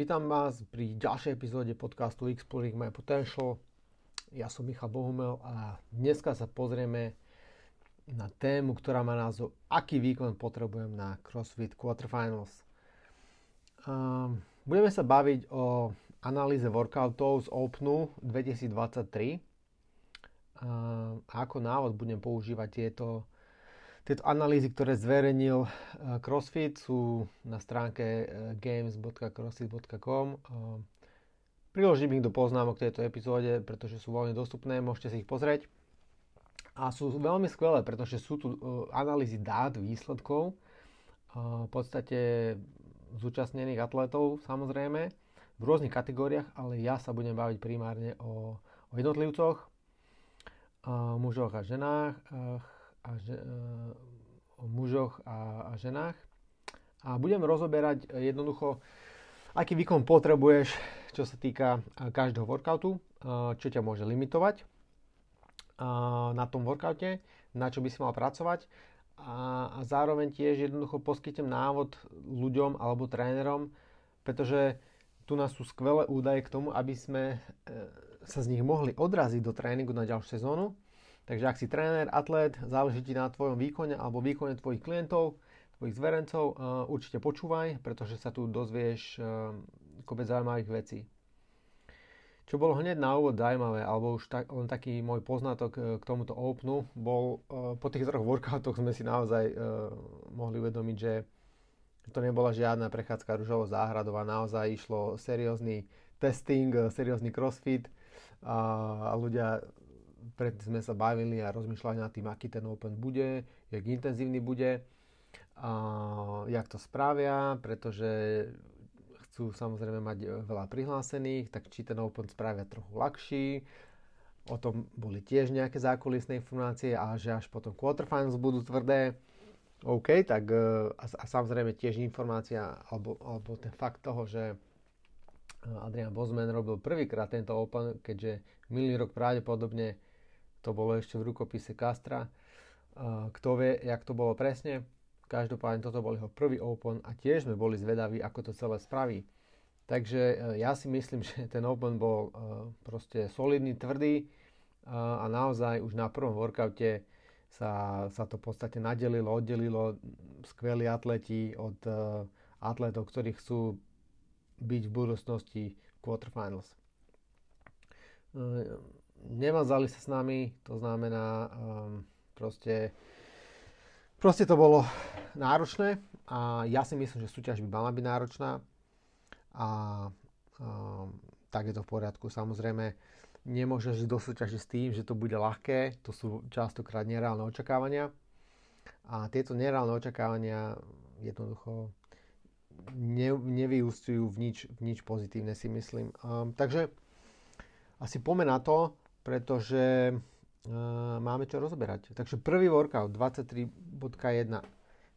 Vítam vás pri ďalšej epizóde podcastu Exploring My Potential. Ja som Michal Bohumel a dneska sa pozrieme na tému, ktorá má názov Aký výkon potrebujem na CrossFit Quarterfinals. Um, budeme sa baviť o analýze workoutov z Openu 2023. Um, ako návod budem používať tieto tieto analýzy, ktoré zverejnil eh, CrossFit, sú na stránke eh, games.crossfit.com. Eh, priložím ich do poznámok tejto epizóde, pretože sú voľne dostupné, môžete si ich pozrieť. A sú veľmi skvelé, pretože sú tu analýzy dát, výsledkov, v podstate zúčastnených atletov samozrejme, v rôznych kategóriách, ale ja sa budem baviť primárne o, o jednotlivcoch, mužoch a ženách, a že, e, o mužoch a, a ženách. A budem rozoberať jednoducho, aký výkon potrebuješ, čo sa týka e, každého workoutu, e, čo ťa môže limitovať na tom workoute, na čo by si mal pracovať a, a zároveň tiež jednoducho poskytnem návod ľuďom alebo trénerom, pretože tu nás sú skvelé údaje k tomu, aby sme sa z nich mohli odraziť do tréningu na ďalšiu sezónu Takže ak si tréner, atlet, záleží ti na tvojom výkone alebo výkone tvojich klientov, tvojich zverencov, uh, určite počúvaj, pretože sa tu dozvieš uh, kopec zaujímavých vecí. Čo bolo hneď na úvod zaujímavé, alebo už tak, len taký môj poznatok uh, k tomuto Openu, bol po tých troch workoutoch sme si naozaj mohli uvedomiť, že to nebola žiadna prechádzka ružovo záhradová, naozaj išlo seriózny testing, seriózny crossfit a, a ľudia predtým sme sa bavili a rozmýšľali nad tým, aký ten Open bude, jak intenzívny bude, a jak to spravia, pretože chcú samozrejme mať veľa prihlásených, tak či ten Open spravia trochu ľahší. O tom boli tiež nejaké zákulisné informácie a že až potom quarterfinals budú tvrdé. OK, tak e, a, a samozrejme tiež informácia alebo, alebo ten fakt toho, že Adrian Bozman robil prvýkrát tento Open, keďže minulý rok pravdepodobne to bolo ešte v rukopise Castra. Kto vie, jak to bolo presne. Každopádne toto bol jeho prvý Open a tiež sme boli zvedaví, ako to celé spraví. Takže e, ja si myslím, že ten Open bol e, proste solidný, tvrdý a naozaj už na prvom workoute sa, sa to v podstate nadelilo, oddelilo skvelí atleti od e, atletov, ktorí chcú byť v budúcnosti quarterfinals nemazali sa s nami, to znamená um, proste, proste to bolo náročné a ja si myslím, že súťaž by mala byť náročná a um, tak je to v poriadku. Samozrejme, nemôžeš do súťaže s tým, že to bude ľahké, to sú častokrát nereálne očakávania a tieto nereálne očakávania jednoducho ne, nevyústujú v nič, v nič pozitívne si myslím. Um, takže asi poďme na to, pretože uh, máme čo rozberať. Takže prvý workout 23.1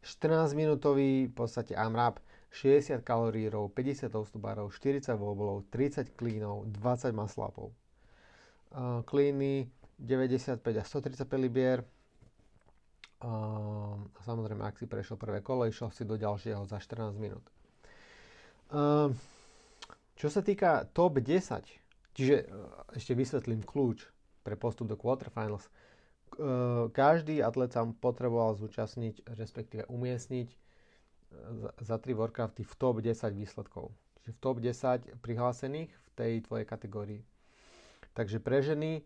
14 minútový, v podstate AMRAP, 60 kalórií 50 toastbarov, 40 voblov, 30 klínov, 20 maslapov. Uh, klíny 95 a 135 libier. Uh, a samozrejme, ak si prešiel prvé kolo, išiel si do ďalšieho za 14 minút. Čo sa týka top 10, Čiže e, ešte vysvetlím kľúč pre postup do quarterfinals. E, každý atlet sa potreboval zúčastniť, respektíve umiestniť e, za tri workouty v top 10 výsledkov. Čiže v top 10 prihlásených v tej tvojej kategórii. Takže pre ženy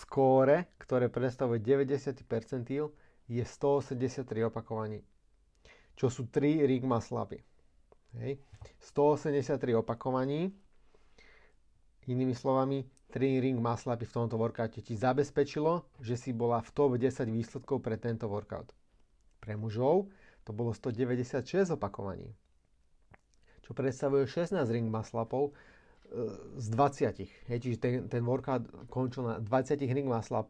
skóre, ktoré predstavuje 90 percentil, je 183 opakovaní. Čo sú 3 ring muscle Hej. 183 opakovaní Inými slovami, training muscle upy v tomto workoute ti zabezpečilo, že si bola v top 10 výsledkov pre tento workout. Pre mužov to bolo 196 opakovaní, čo predstavuje 16 ring muscle z 20. Hej, čiže ten, ten workout končil na 20 ring muscle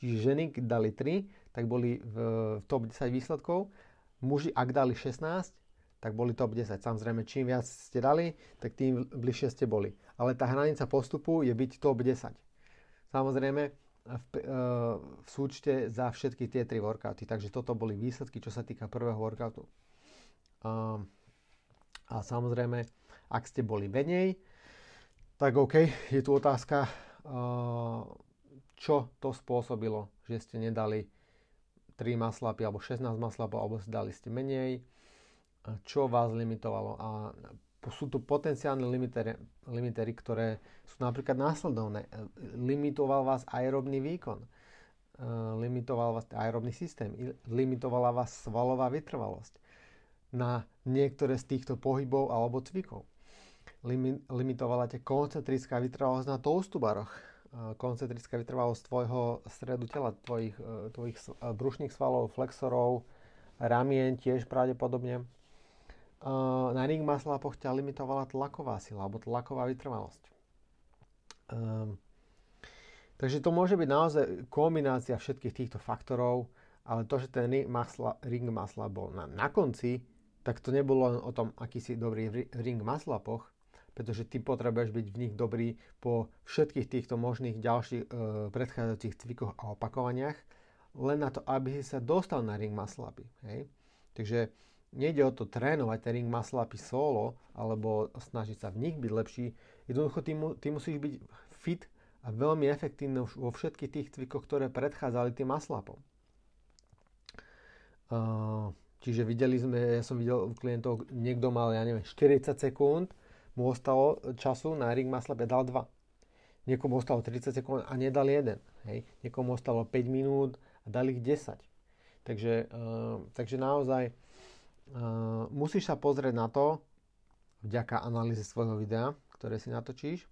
čiže ženy dali 3, tak boli v, v top 10 výsledkov, muži ak dali 16, tak boli top 10. Samozrejme, čím viac ste dali, tak tým bližšie ste boli. Ale tá hranica postupu je byť top 10. Samozrejme, v, e, v súčte za všetky tie tri workouty. Takže toto boli výsledky, čo sa týka prvého workoutu. A, a samozrejme, Ak ste boli menej, tak OK, je tu otázka, čo to spôsobilo, že ste nedali 3 maslapy alebo 16 maslapov, alebo si dali ste menej, čo vás limitovalo. A sú tu potenciálne limitery, limitery, ktoré sú napríklad následovné. Limitoval vás aerobný výkon, limitoval vás aerobný systém, limitovala vás svalová vytrvalosť na niektoré z týchto pohybov alebo cvikov limitovala ťa koncentrická vytrvalosť na toustubaroch, koncentrická vytrvalosť tvojho stredu tela, tvojich, e, tvojich e, brušných svalov, flexorov, ramien tiež pravdepodobne. E, na ring maslapoch ťa limitovala tlaková sila alebo tlaková vytrvalosť. Takže to môže byť naozaj kombinácia všetkých týchto faktorov, ale to, že ten ring masla, ring masla bol na, na konci, tak to nebolo len o tom, aký si dobrý v ring maslapoch, pretože ty potrebuješ byť v nich dobrý po všetkých týchto možných ďalších e, predchádzajúcich cvikoch a opakovaniach, len na to, aby si sa dostal na ring muscle upy. Hej? Takže nejde o to trénovať ten ring muscle upy solo, alebo snažiť sa v nich byť lepší. Jednoducho ty, mu, ty musíš byť fit a veľmi efektívny vo všetkých tých cvikoch, ktoré predchádzali tým muscle upom. Uh, čiže videli sme, ja som videl u klientov, niekto mal, ja neviem, 40 sekúnd, mu ostalo času na ring muscle dal 2. Niekomu ostalo 30 sekúnd a nedal jeden. Hej. Niekomu ostalo 5 minút a dal ich 10. Takže, uh, takže naozaj musíš sa pozrieť na to, vďaka analýze svojho videa, ktoré si natočíš,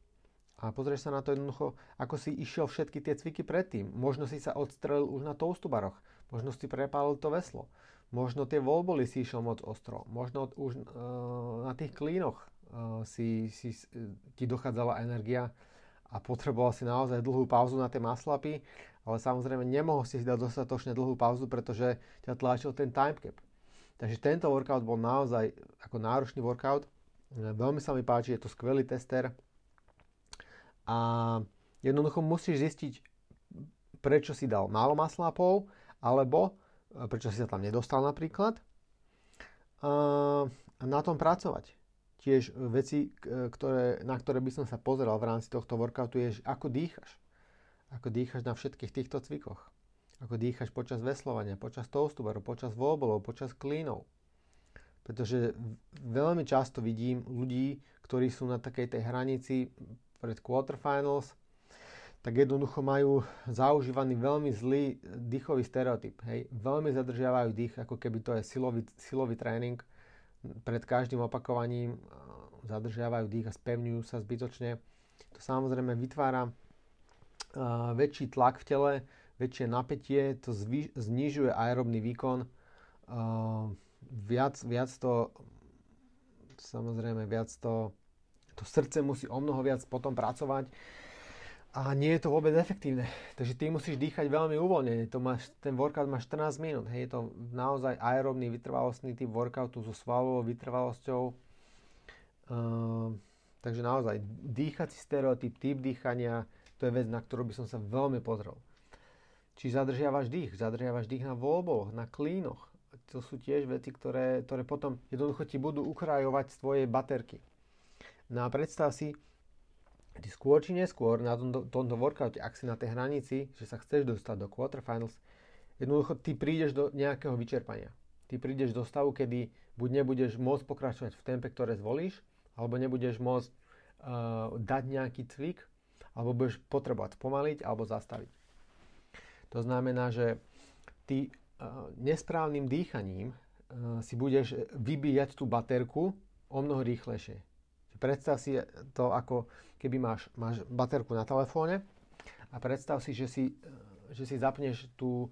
a pozrieš sa na to jednoducho, ako si išiel všetky tie cviky predtým. Možno si sa odstrelil už na toustubaroch, možno si prepálil to veslo, možno tie voľboly si išiel moc ostro, možno už uh, na tých klínoch si, si, ti dochádzala energia a potreboval si naozaj dlhú pauzu na tie maslapy, ale samozrejme nemohol si dať dostatočne dlhú pauzu, pretože ťa tlačil ten time cap. Takže tento workout bol naozaj ako náročný workout. Veľmi sa mi páči, je to skvelý tester. A jednoducho musíš zistiť, prečo si dal málo maslapov, alebo prečo si sa tam nedostal napríklad. A na tom pracovať tiež veci, ktoré, na ktoré by som sa pozeral v rámci tohto workoutu je, ako dýchaš. Ako dýchaš na všetkých týchto cvikoch. Ako dýchaš počas veslovania, počas toastubaru, počas vôbolov, počas klínov. Pretože veľmi často vidím ľudí, ktorí sú na takej tej hranici pred quarterfinals, tak jednoducho majú zaužívaný veľmi zlý dýchový stereotyp. Hej. Veľmi zadržiavajú dých, ako keby to je silový, silový tréning pred každým opakovaním zadržiavajú dých a spevňujú sa zbytočne. To samozrejme vytvára väčší tlak v tele, väčšie napätie, to znižuje aerobný výkon, viac, viac to samozrejme viac to to srdce musí o mnoho viac potom pracovať a nie je to vôbec efektívne. Takže ty musíš dýchať veľmi uvoľnene. To máš, ten workout má 14 minút. Hej, je to naozaj aerobný, vytrvalostný typ workoutu so svalovou vytrvalosťou. Uh, takže naozaj dýchací stereotyp, typ dýchania, to je vec, na ktorú by som sa veľmi pozrel. Či zadržiavaš dých, zadržiavaš dých na voľboch, na klínoch. To sú tiež veci, ktoré, ktoré potom jednoducho ti budú ukrajovať z tvojej baterky. No a predstav si, Ty skôr či neskôr na tomto, tomto workoute, ak si na tej hranici, že sa chceš dostať do quarterfinals, jednoducho ty prídeš do nejakého vyčerpania. Ty prídeš do stavu, kedy buď nebudeš môcť pokračovať v tempe, ktoré zvolíš, alebo nebudeš môcť uh, dať nejaký cvik, alebo budeš potrebovať spomaliť alebo zastaviť. To znamená, že ty uh, nesprávnym dýchaním uh, si budeš vybíjať tú baterku o mnoho rýchlejšie. Predstav si to ako keby máš, máš baterku na telefóne a predstav si, že si, že si zapneš tú e,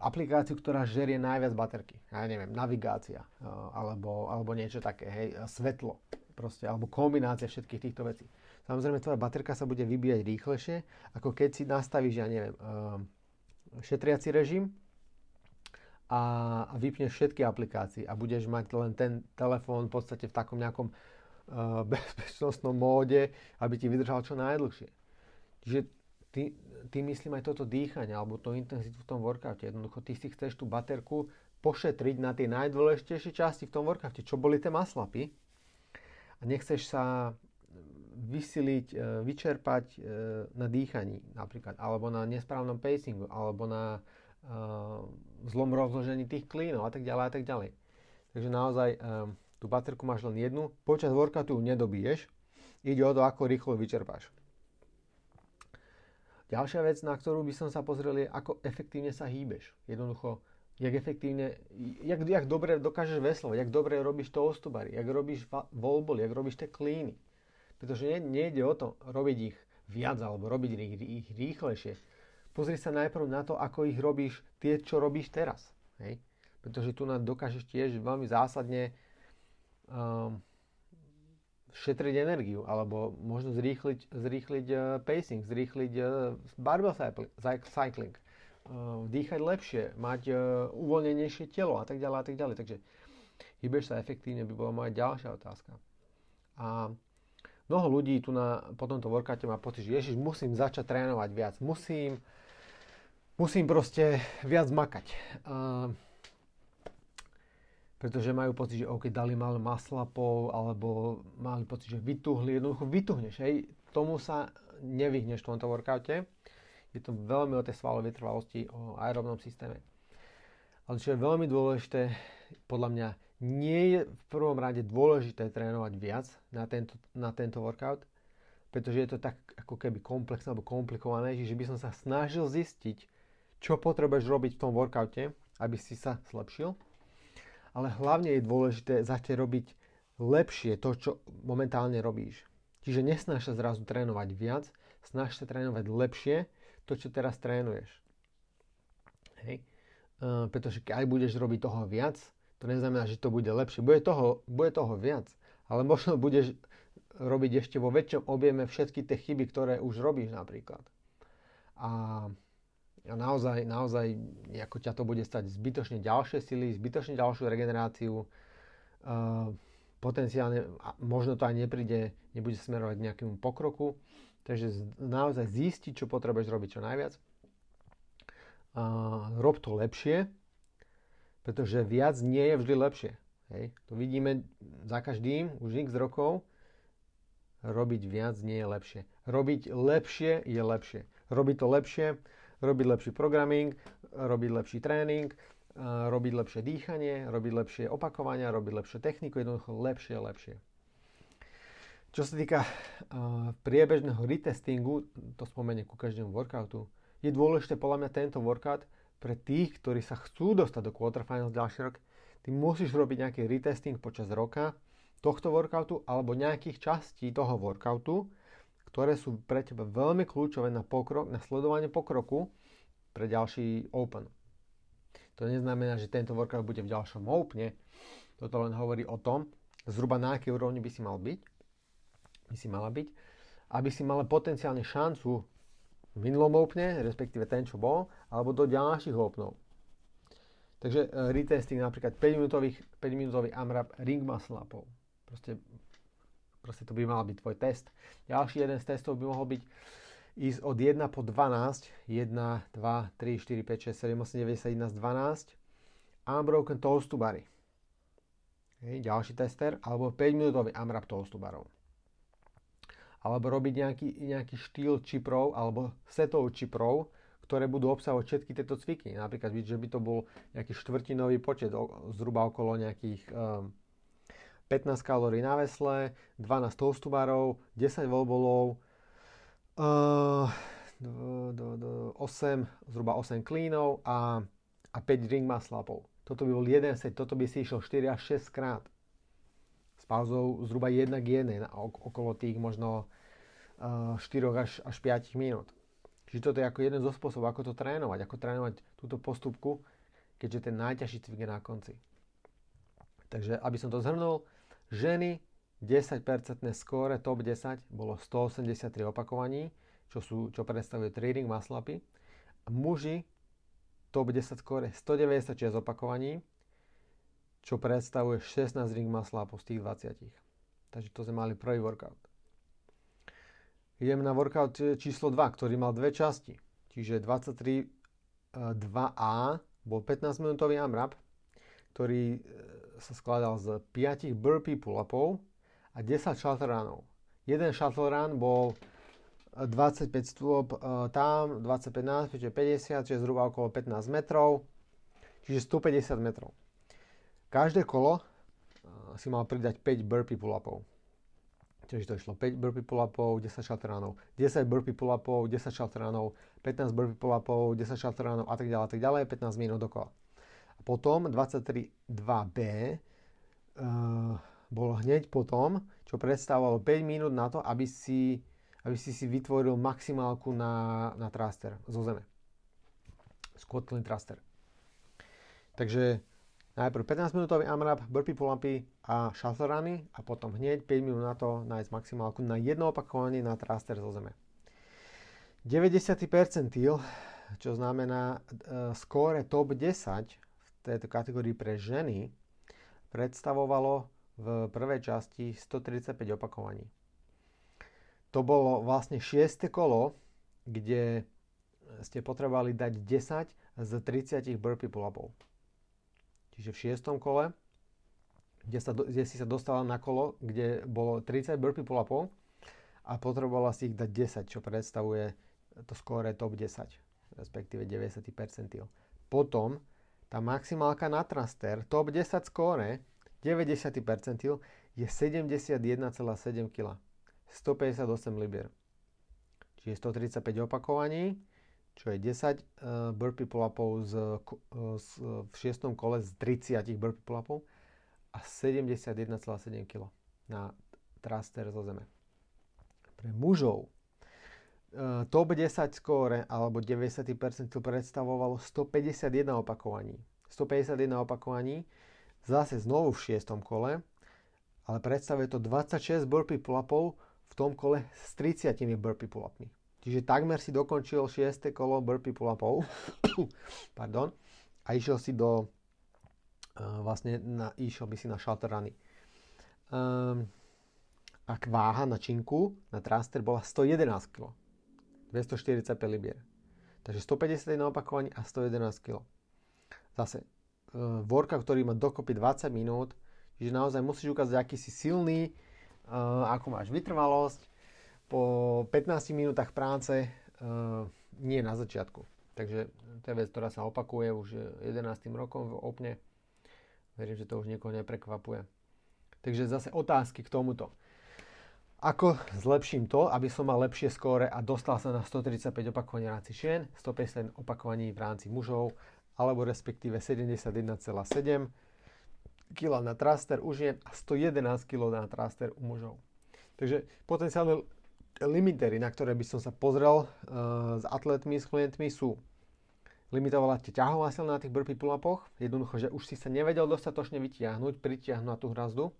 aplikáciu, ktorá žerie najviac baterky. Ja neviem, navigácia e, alebo, alebo niečo také, hej, svetlo proste, alebo kombinácia všetkých týchto vecí. Samozrejme, tvoja baterka sa bude vybíjať rýchlejšie, ako keď si nastavíš, ja neviem, e, šetriaci režim a vypneš všetky aplikácie a budeš mať len ten telefón v podstate v takom nejakom bezpečnostnom móde, aby ti vydržal čo najdlhšie. Čiže ty, ty myslím aj toto dýchanie alebo tú intenzitu v tom workoute. Jednoducho ty si chceš tú baterku pošetriť na tie najdôležitejšie časti v tom workoute, čo boli tie maslapy. A nechceš sa vysiliť, e, vyčerpať e, na dýchaní napríklad, alebo na nesprávnom pacingu, alebo na uh, zlom rozložení tých klínov a tak ďalej a tak ďalej. Takže naozaj tú baterku máš len jednu, počas workoutu ju nedobiješ, ide o to, ako rýchlo vyčerpáš. Ďalšia vec, na ktorú by som sa pozrel, je, ako efektívne sa hýbeš. Jednoducho, jak efektívne, jak, jak dobre dokážeš veslovať, jak dobre robíš to ostubary, jak robíš volbol, jak robíš tie klíny. Pretože nejde o to robiť ich viac alebo robiť ich, rýchlejšie. Pozri sa najprv na to, ako ich robíš tie, čo robíš teraz. Hej? Pretože tu dokážeš tiež veľmi zásadne um, šetriť energiu, alebo možno zrýchliť, zrýchliť uh, pacing, zrýchliť uh, barbell cycling, uh, dýchať lepšie, mať uh, uvoľnenejšie telo a tak ďalej a tak ďalej. Takže hýbeš sa efektívne by bola moja ďalšia otázka. A mnoho ľudí tu na, po tomto workoute má pocit, že ježiš, musím začať trénovať viac, musím, musím proste viac makať. Uh, pretože majú pocit, že OK, dali malé maslapov, alebo mali pocit, že vytuhli, jednoducho vytuhneš, hej, tomu sa nevyhneš v tomto workoute. Je to veľmi o tej svalovej vytrvalosti, o aerobnom systéme. Ale čo je veľmi dôležité, podľa mňa nie je v prvom rade dôležité trénovať viac na tento, na tento workout, pretože je to tak ako keby komplexné alebo komplikované, že by som sa snažil zistiť, čo potrebuješ robiť v tom workoute, aby si sa zlepšil ale hlavne je dôležité začať robiť lepšie to, čo momentálne robíš. Čiže nesnaž sa zrazu trénovať viac, snaž sa trénovať lepšie to, čo teraz trénuješ. Hej. Uh, pretože keď budeš robiť toho viac, to neznamená, že to bude lepšie. Bude toho, bude toho viac, ale možno budeš robiť ešte vo väčšom objeme všetky tie chyby, ktoré už robíš napríklad. A naozaj, naozaj ako ťa to bude stať zbytočne ďalšie sily, zbytočne ďalšiu regeneráciu, uh, potenciálne, možno to aj nepríde, nebude smerovať k nejakému pokroku, takže naozaj zistiť, čo potrebuješ robiť čo najviac. Uh, rob to lepšie, pretože viac nie je vždy lepšie. Hej. To vidíme za každým, už x rokov, robiť viac nie je lepšie. Robiť lepšie je lepšie. Robiť to lepšie robiť lepší programming, robiť lepší tréning, robiť lepšie dýchanie, robiť lepšie opakovania, robiť lepšie techniku, jednoducho lepšie lepšie. Čo sa týka priebežného retestingu, to spomenie ku každému workoutu, je dôležité podľa mňa tento workout pre tých, ktorí sa chcú dostať do quarterfinals ďalší rok. Ty musíš robiť nejaký retesting počas roka tohto workoutu alebo nejakých častí toho workoutu, ktoré sú pre teba veľmi kľúčové na pokrok, na sledovanie pokroku pre ďalší Open. To neznamená, že tento workout bude v ďalšom Opene. Toto len hovorí o tom, zhruba na akej úrovni by si mal byť, by si mala byť, aby si mala potenciálne šancu v minulom Opene, respektíve ten, čo bol, alebo do ďalších Openov. Takže e, retesting napríklad 5 minútových, 5 minútový AMRAP ring muscle upov. Proste Proste to by mal byť tvoj test. Ďalší jeden z testov by mohol byť ísť od 1 po 12. 1, 2, 3, 4, 5, 6, 7, 8, 9, 10, 11, 12. Unbroken toast to bary. Ďalší tester. Alebo 5 minútový AMRAP toast to barov. Alebo robiť nejaký, nejaký štýl čiprov alebo setov čiprov, ktoré budú obsahovať všetky tieto cviky. Napríklad, že by to bol nejaký štvrtinový počet, zhruba okolo nejakých um, 15 kalórií na vesle, 12 toastu barov, 10 volbolov, uh, do 8, zhruba 8 klínov a, a 5 ring maslapov. Toto by bol jeden set, toto by si išiel 4 až 6 krát. S pauzou zhruba 1 k 1, okolo tých možno 4 až, až 5 minút. Čiže toto je ako jeden zo spôsobov, ako to trénovať, ako trénovať túto postupku, keďže ten najťažší cvik je na konci. Takže aby som to zhrnul, ženy 10% skóre top 10 bolo 183 opakovaní, čo, sú, čo predstavuje trading maslapy. Muži top 10 skóre 196 opakovaní, čo predstavuje 16 ring maslapov z tých 20. Takže to sme mali prvý workout. Idem na workout číslo 2, ktorý mal dve časti. Čiže 23 2A bol 15 minútový AMRAP, ktorý e, sa skladal z 5 burpee pull-upov a 10 shuttle runov. Jeden shuttle run bol 25 stôp uh, tam, 25 na 50, čiže zhruba okolo 15 metrov, čiže 150 metrov. Každé kolo si mal pridať 5 burpee pull-upov. Čiže to išlo 5 burpee pull-upov, 10 runov, 10 burpee pull-upov, 10 runov, 15 burpee pull-upov, 10 runov a tak ďalej, a tak ďalej, 15 minút dokola. A potom 23.2b uh, bolo hneď potom, čo predstavovalo 5 minút na to, aby si aby si si vytvoril maximálku na, na traster zo zeme. Squat traster. Takže najprv 15 minútový AMRAP, burpee pull-upy a shuffle runy a potom hneď 5 minút na to nájsť maximálku na jedno opakovanie na traster zo zeme. 90. percentil, čo znamená uh, skóre top 10 v tejto kategórii pre ženy, predstavovalo v prvej časti 135 opakovaní to bolo vlastne 6. kolo, kde ste potrebovali dať 10 z 30 burpee pull-upov. Čiže v 6. kole, kde, sa, kde si sa dostala na kolo, kde bolo 30 burpee pull-upov a potrebovala si ich dať 10, čo predstavuje to skóre top 10, respektíve 90 percentil. Potom tá maximálka na traster, top 10 skóre, 90 percentil, je 71,7 kg. 158 libier. Čiže 135 opakovaní, čo je 10 uh, eh, burpee pull-upov z, z, v 6. kole z 30 burpee pull-upov a 71,7 kg na traster zo zeme. Pre mužov uh, top 10 skóre alebo 90% predstavovalo 151 opakovaní. 151 opakovaní zase znovu v 6. kole, ale predstavuje to 26 burpee pull-upov v tom kole s 30 burpee pull-upmi. Čiže takmer si dokončil 6. kolo burpee pull-upov pardon, a išiel si do uh, vlastne na, išiel by si na shutter runy. Um, ak váha na činku na traster bola 111 kg. 245 libier. Takže 151 opakovaní a 111 kg. Zase, uh, workout, ktorý má dokopy 20 minút, čiže naozaj musíš ukázať, aký si silný, uh, ako máš vytrvalosť. Po 15 minútach práce uh, nie na začiatku. Takže to je vec, ktorá sa opakuje už 11. rokom v Opne. Verím, že to už niekoho neprekvapuje. Takže zase otázky k tomuto. Ako zlepším to, aby som mal lepšie skóre a dostal sa na 135 opakovaní v rámci šien, 150 opakovaní v rámci mužov, alebo respektíve 71,7 kg na traster u žien a 111 kg na traster u mužov. Takže potenciálne limitery, na ktoré by som sa pozrel uh, s atletmi, s klientmi sú limitovala ti ťahová sila na tých burpee pull-upoch, jednoducho, že už si sa nevedel dostatočne vytiahnuť, pritiahnuť na tú hrazdu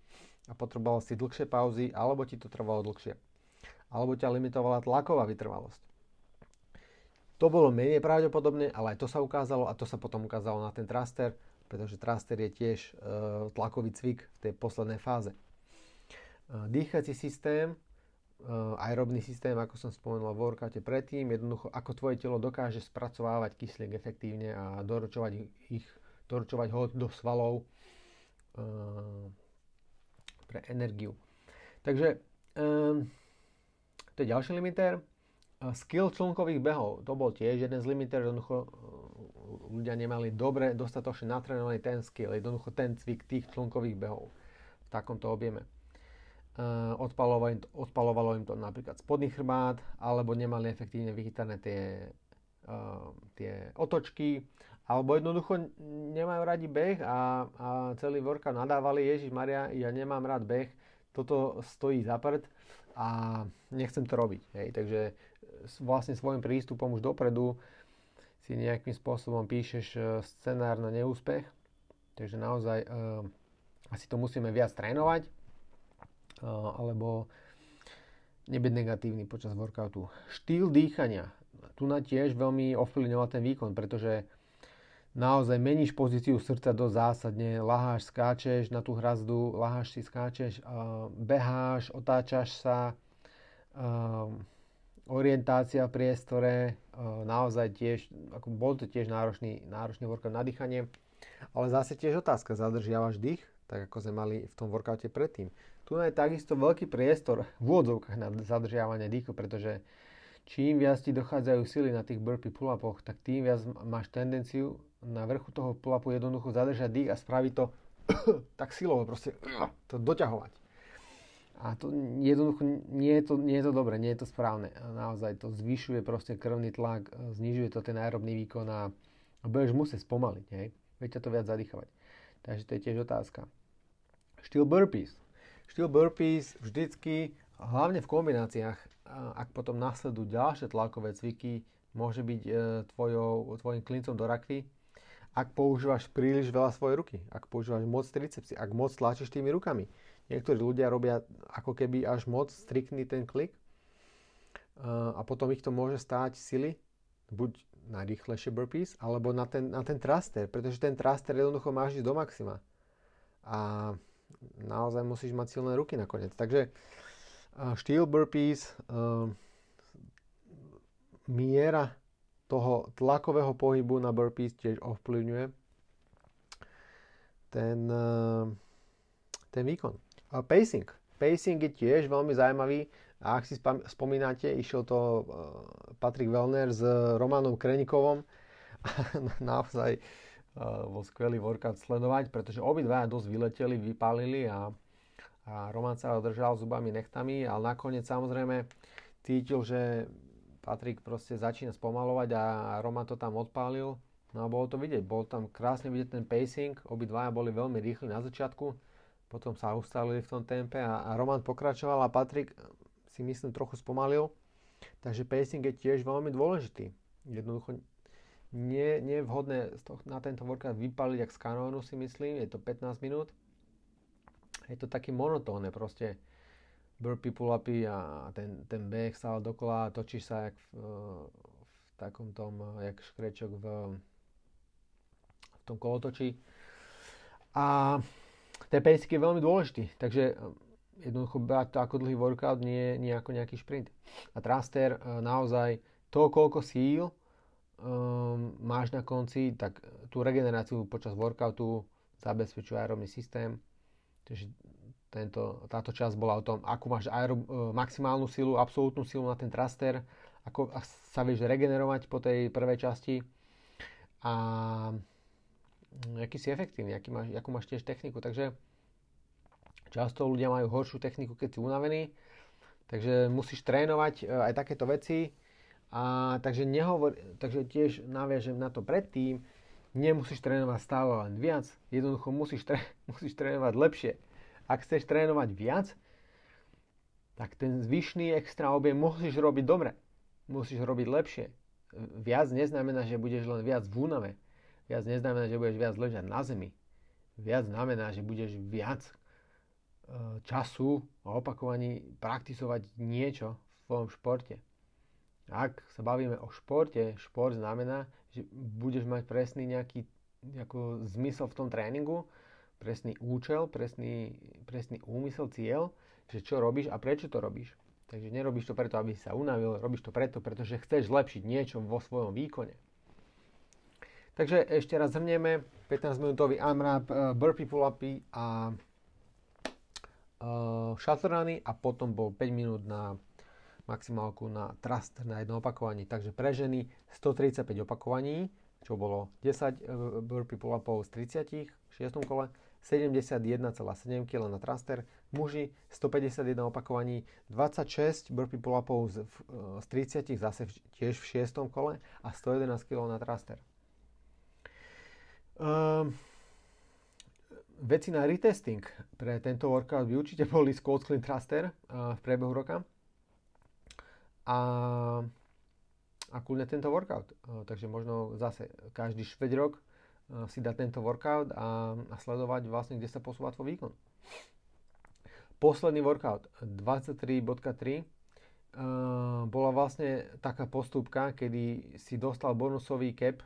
a potreboval si dlhšie pauzy, alebo ti to trvalo dlhšie. Alebo ťa limitovala tlaková vytrvalosť. To bolo menej pravdepodobné, ale aj to sa ukázalo a to sa potom ukázalo na ten traster pretože traster je tiež e, tlakový cvik v tej poslednej fáze. E, dýchací systém, aerobný systém, ako som spomenul v workoute predtým, jednoducho ako tvoje telo dokáže spracovávať kyslík efektívne a doručovať, ich, doručovať ho do svalov pre energiu. Takže to je ďalší limiter. Skill člnkových behov, to bol tiež jeden z limiter, jednoducho ľudia nemali dobre, dostatočne natrenovaný ten skill, jednoducho ten cvik tých člnkových behov v takomto objeme. Uh, odpalovalo, odpalovalo im to napríklad spodný chrbát, alebo nemali efektívne vychytané tie, uh, tie otočky, alebo jednoducho nemajú radi beh a, a celý workout nadávali, Ježiš Maria, ja nemám rád beh, toto stojí za prd a nechcem to robiť. Hej. Takže vlastne svojim prístupom už dopredu si nejakým spôsobom píšeš e, scenár na neúspech. Takže naozaj uh, asi to musíme viac trénovať alebo nebyť negatívny počas workoutu. Štýl dýchania. Tu na tiež veľmi ovplyvňoval ten výkon, pretože naozaj meníš pozíciu srdca dosť zásadne, laháš, skáčeš na tú hrazdu, laháš si, skáčeš, uh, beháš, otáčaš sa, uh, orientácia v priestore, naozaj tiež, ako bol to tiež náročný, náročný workout na dýchanie, ale zase tiež otázka, zadržiavaš dých, tak ako sme mali v tom workoute predtým. Tu je takisto veľký priestor v úvodzovkách na zadržiavanie dýchu, pretože čím viac ti dochádzajú sily na tých burpee pull-upoch, tak tým viac máš tendenciu na vrchu toho pull-upu jednoducho zadržať dých a spraviť to tak silovo, proste to doťahovať. A to jednoducho nie je to, nie je to dobré, nie je to správne. Naozaj to zvyšuje proste krvný tlak, znižuje to ten aerobný výkon a budeš musieť spomaliť, hej. Viete to viac zadýchovať. Takže to je tiež otázka. Štýl burpees. Štýl burpees vždycky, hlavne v kombináciách, ak potom nasledujú ďalšie tlakové cviky, môže byť e, tvojou, tvojim klincom do rakvy, ak používaš príliš veľa svojej ruky, ak používaš moc tricepsy, ak moc tlačíš tými rukami. Niektorí ľudia robia ako keby až moc striktný ten klik a potom ich to môže stáť sily, buď na rýchlejšie burpees, alebo na ten, na ten thruster, pretože ten thruster jednoducho máš ísť do maxima. A naozaj musíš mať silné ruky nakoniec. Takže štýl burpees, miera toho tlakového pohybu na burpees tiež ovplyvňuje ten, ten výkon. Pacing. Pacing je tiež veľmi zaujímavý a ak si spomínate, išiel to Patrik Wellner s Romanom Krenikovom a naozaj bol skvelý workout sledovať, pretože obidva dosť vyleteli, vypálili a, a Roman sa držal zubami, nechtami, ale nakoniec samozrejme cítil, že Patrik proste začína spomalovať a Roman to tam odpálil. No a bolo to vidieť, bol tam krásne vidieť ten pacing, obidvaja boli veľmi rýchli na začiatku, potom sa ustalili v tom tempe a, a Roman pokračoval a Patrik si myslím trochu spomalil. Takže pacing je tiež veľmi dôležitý. Jednoducho nie, nie je vhodné na tento workout vypaliť jak z kanónu si myslím, je to 15 minút. Je to také monotónne proste burpee pull-upy a ten, ten beh stále dokola, točíš sa jak v, v takom tom, jak škrečok v, v tom kolotočí. A ten pacing je veľmi dôležitý, takže um, jednoducho brať to ako dlhý workout, nie, nie ako nejaký šprint. A thruster uh, naozaj to, koľko síl um, máš na konci, tak tú regeneráciu počas workoutu zabezpečuje aerobný systém. Takže tento, táto časť bola o tom, akú máš aerob, uh, maximálnu silu, absolútnu silu na ten thruster, ako sa vieš regenerovať po tej prvej časti a aký si efektívny, aký máš, akú máš tiež techniku. Takže často ľudia majú horšiu techniku, keď si unavený, takže musíš trénovať e, aj takéto veci. A takže, nehovor, takže tiež naviažem na to predtým, nemusíš trénovať stále len viac, jednoducho musíš, tré, musíš trénovať lepšie. Ak chceš trénovať viac, tak ten zvyšný extra objem musíš robiť dobre. Musíš robiť lepšie. Viac neznamená, že budeš len viac v únave Viac neznamená, že budeš viac ležať na zemi. Viac znamená, že budeš viac e, času a opakovaní praktisovať niečo v svojom športe. Ak sa bavíme o športe, šport znamená, že budeš mať presný nejaký ako zmysel v tom tréningu, presný účel, presný, presný úmysel, cieľ, že čo robíš a prečo to robíš. Takže nerobíš to preto, aby si sa unavil, robíš to preto, pretože chceš zlepšiť niečo vo svojom výkone. Takže ešte raz zhrnieme 15 minútový AMRAP, uh, burpee pull-upy a uh, a potom bol 5 minút na maximálku na trust na jedno opakovanie. Takže pre ženy 135 opakovaní, čo bolo 10 uh, burpee pull-upov z 30 v 6. kole, 71,7 kg na thruster, muži 151 opakovaní, 26 burpee pull-upov z, z 30 zase tiež v 6. kole a 111 kg na thruster. Uh, veci na retesting pre tento workout by určite boli Squat Clean Thruster uh, v priebehu roka a, a kľudne tento workout. Takže možno zase každý šveď rok si dať tento workout a, a sledovať vlastne, kde sa posúva tvoj výkon. Posledný workout 23.3 uh, bola vlastne taká postupka, kedy si dostal bonusový cap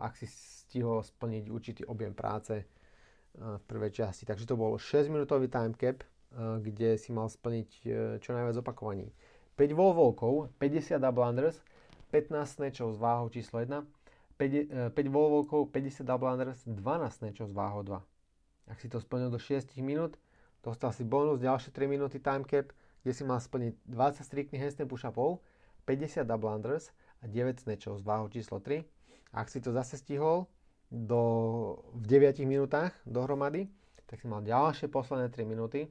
ak si stihol splniť určitý objem práce v prvej časti. Takže to bol 6 minútový time cap, kde si mal splniť čo najviac opakovaní. 5 wall walkov, 50 double unders, 15 snatchov s váhou číslo 1, 5, 5 wall walkov, 50 double unders, 12 snatchov s váhou 2. Ak si to splnil do 6 minút, dostal si bonus ďalšie 3 minúty time cap, kde si mal splniť 20 striktných handstand push-upov, 50 double unders a 9 snatchov s váhou číslo 3. Ak si to zase stihol do, v 9 minútach dohromady, tak si mal ďalšie posledné 3 minúty,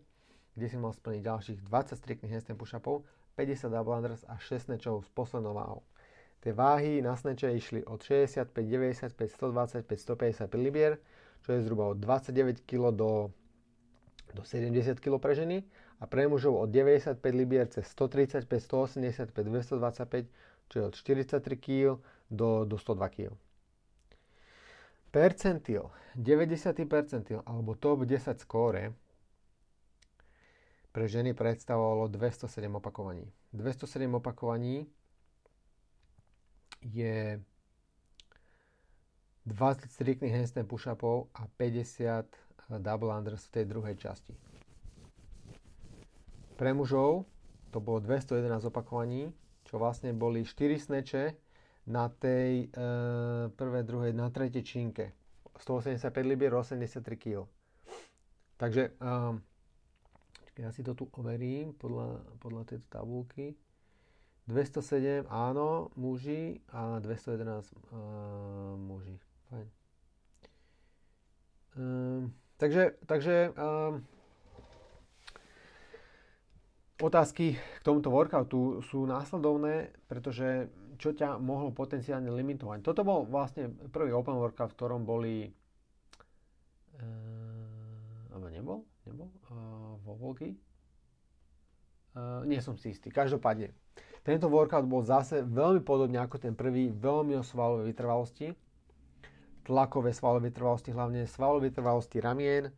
kde si mal splniť ďalších 20 striktných handstand push-upov, 50 double unders a 6 snatchov s poslednou váhou. Tie váhy na sneče išli od 65, 95, 125, 155 libier, čo je zhruba od 29 kg do, do 70 kg pre ženy a pre mužov od 95 libier cez 135, 185, 225, čo je od 43 kg do, do 102 kg. Percentil, 90. percentil alebo top 10 skóre pre ženy predstavovalo 207 opakovaní. 207 opakovaní je 20 striktných handstand push-upov a 50 double unders v tej druhej časti. Pre mužov to bolo 211 opakovaní, čo vlastne boli 4 sneče na tej e, prvej, druhej, na tretej činke. 185 libier, 83 kg. Takže um, ja si to tu overím podľa, podľa tejto tabulky. 207 áno, muži a 211 uh, muži. Fajn. Um, takže takže um, otázky k tomuto workoutu sú následovné, pretože čo ťa mohlo potenciálne limitovať. Toto bol vlastne prvý open workout, v ktorom boli uh, alebo nebol? Nebol? Uh, vo Volky? Uh, nie som si istý. Každopádne, tento workout bol zase veľmi podobne ako ten prvý, veľmi o svalovej vytrvalosti, tlakové svalové vytrvalosti, hlavne svalové vytrvalosti ramien,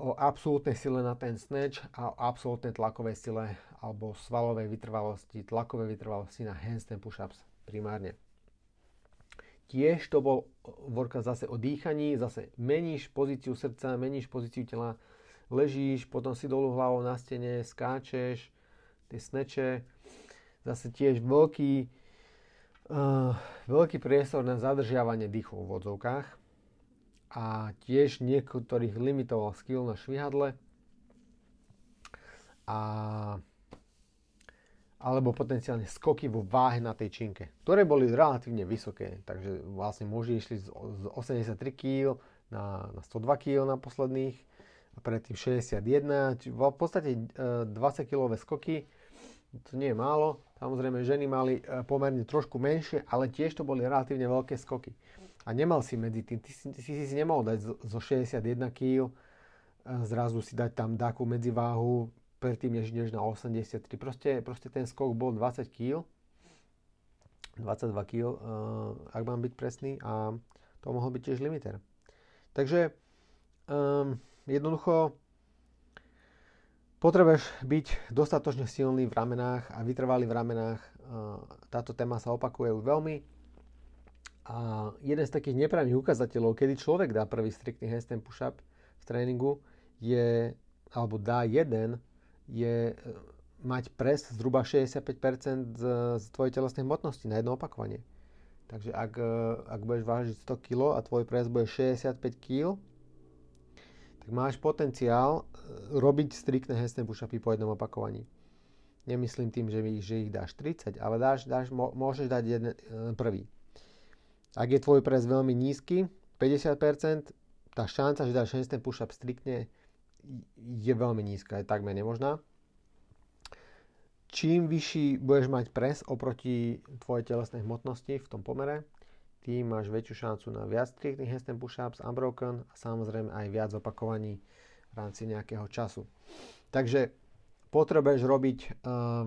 o absolútnej sile na ten snatch a o absolútnej tlakovej sile alebo svalovej vytrvalosti, tlakovej vytrvalosti na handstand push-ups primárne. Tiež to bol workout zase o dýchaní, zase meníš pozíciu srdca, meníš pozíciu tela, ležíš, potom si dolu hlavou na stene, skáčeš, tie sneče, zase tiež veľký, uh, veľký priestor na zadržiavanie dýchu v vodzovkách a tiež niektorých limitoval skill na švihadle. A alebo potenciálne skoky vo váhe na tej činke, ktoré boli relatívne vysoké. Takže vlastne muži išli z 83 kg na, na 102 kg na posledných, a predtým 61, či v podstate 20 kg skoky, to nie je málo, Samozrejme, ženy mali e, pomerne trošku menšie, ale tiež to boli relatívne veľké skoky. A nemal si medzi tým, ty si, si nemohol dať zo 61 kg, e, zrazu si dať tam takú medziváhu, predtým než ideš na 83. Proste, proste ten skok bol 20 kg, 22 kg, ak mám byť presný, a to mohol byť tiež limiter. Takže um, jednoducho Potrebuješ byť dostatočne silný v ramenách a vytrvalý v ramenách. Táto téma sa opakuje už veľmi. A jeden z takých nepravých ukazateľov, kedy človek dá prvý striktný handstand push-up v tréningu, je, alebo dá jeden, je e, mať pres zhruba 65% z, z tvojej telesnej hmotnosti na jedno opakovanie. Takže ak, e, ak budeš vážiť 100 kg a tvoj pres bude 65 kg, tak máš potenciál e, robiť striktné handstand push-upy po jednom opakovaní. Nemyslím tým, že ich, že ich dáš 30, ale dáš, dáš, môžeš dať jeden, prvý. Ak je tvoj pres veľmi nízky, 50%, tá šanca, že dáš handstand push-up striktne je veľmi nízka, je takmer nemožná. Čím vyšší budeš mať pres oproti tvojej telesnej hmotnosti v tom pomere, tým máš väčšiu šancu na viac striktných handstand push-ups, unbroken a samozrejme aj viac opakovaní v rámci nejakého času. Takže potrebuješ robiť uh,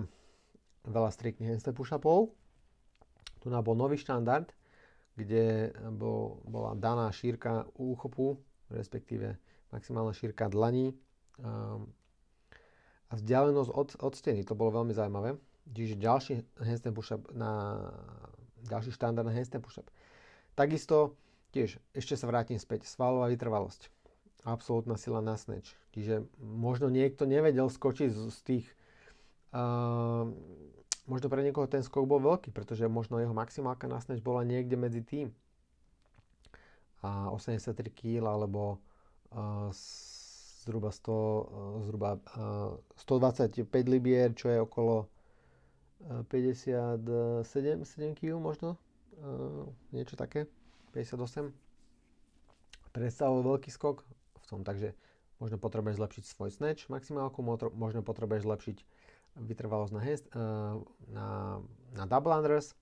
veľa striktných handstand push-upov. Tu nám bol nový štandard, kde bol, bola daná šírka úchopu, respektíve maximálna šírka dlaní um, a vzdialenosť od, od steny. To bolo veľmi zaujímavé. Čiže ďalší handstand push-up na ďalší štandard na handstand push-up. Takisto tiež ešte sa vrátim späť. Svalová vytrvalosť. Absolútna sila na snatch. Čiže možno niekto nevedel skočiť z, z tých uh, možno pre niekoho ten skok bol veľký, pretože možno jeho maximálka na snatch bola niekde medzi tým. A 83 kg alebo zhruba, 100, zhruba 125 libier, čo je okolo 57 7 kg možno, niečo také, 58. Predstavoval veľký skok v tom, takže možno potrebuješ zlepšiť svoj snatch maximálku, možno potrebuješ zlepšiť vytrvalosť na, hest, na, na double unders,